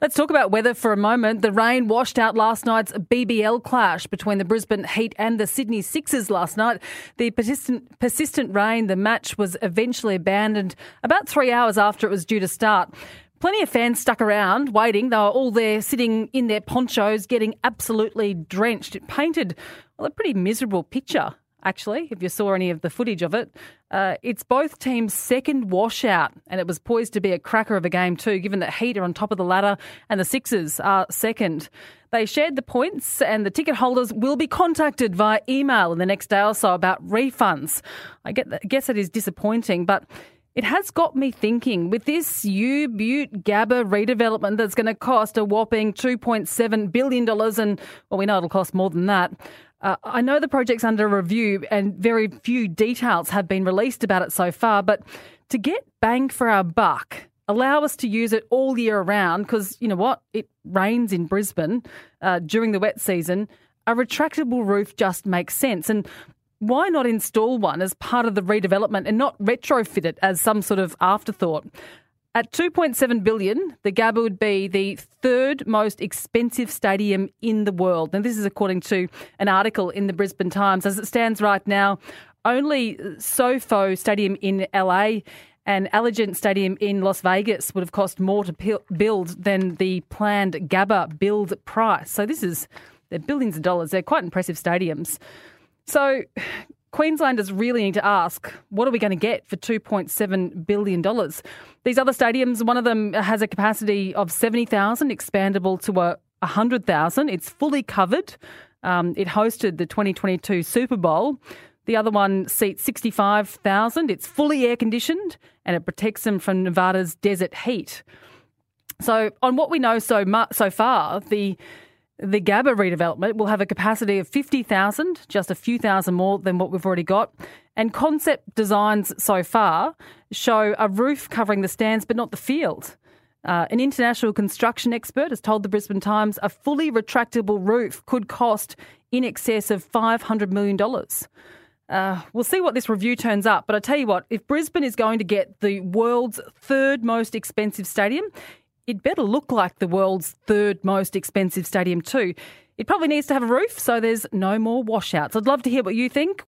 Let's talk about weather for a moment. The rain washed out last night's BBL clash between the Brisbane Heat and the Sydney Sixers last night. The persistent, persistent rain, the match was eventually abandoned about three hours after it was due to start. Plenty of fans stuck around waiting. They were all there sitting in their ponchos, getting absolutely drenched. It painted well, a pretty miserable picture actually, if you saw any of the footage of it. Uh, it's both teams' second washout, and it was poised to be a cracker of a game, too, given that Heat are on top of the ladder and the Sixers are second. They shared the points, and the ticket holders will be contacted via email in the next day or so about refunds. I guess it is disappointing, but. It has got me thinking with this U Butte Gabba redevelopment that's going to cost a whopping $2.7 billion, and well, we know it'll cost more than that. Uh, I know the project's under review and very few details have been released about it so far, but to get bang for our buck, allow us to use it all year round because you know what? It rains in Brisbane uh, during the wet season. A retractable roof just makes sense. And why not install one as part of the redevelopment and not retrofit it as some sort of afterthought? At 2.7 billion, the Gabba would be the third most expensive stadium in the world. And this is according to an article in the Brisbane Times. As it stands right now, only SoFi Stadium in LA and Allegiant Stadium in Las Vegas would have cost more to build than the planned Gabba build price. So this is they're billions of dollars. They're quite impressive stadiums. So Queenslanders really need to ask, what are we going to get for $2.7 billion? These other stadiums, one of them has a capacity of 70,000, expandable to a 100,000. It's fully covered. Um, it hosted the 2022 Super Bowl. The other one seats 65,000. It's fully air conditioned and it protects them from Nevada's desert heat. So, on what we know so mu- so far, the the Gabba redevelopment will have a capacity of 50,000, just a few thousand more than what we've already got. And concept designs so far show a roof covering the stands but not the field. Uh, an international construction expert has told the Brisbane Times a fully retractable roof could cost in excess of $500 million. Uh, we'll see what this review turns up, but I tell you what, if Brisbane is going to get the world's third most expensive stadium, it better look like the world's third most expensive stadium, too. It probably needs to have a roof so there's no more washouts. I'd love to hear what you think.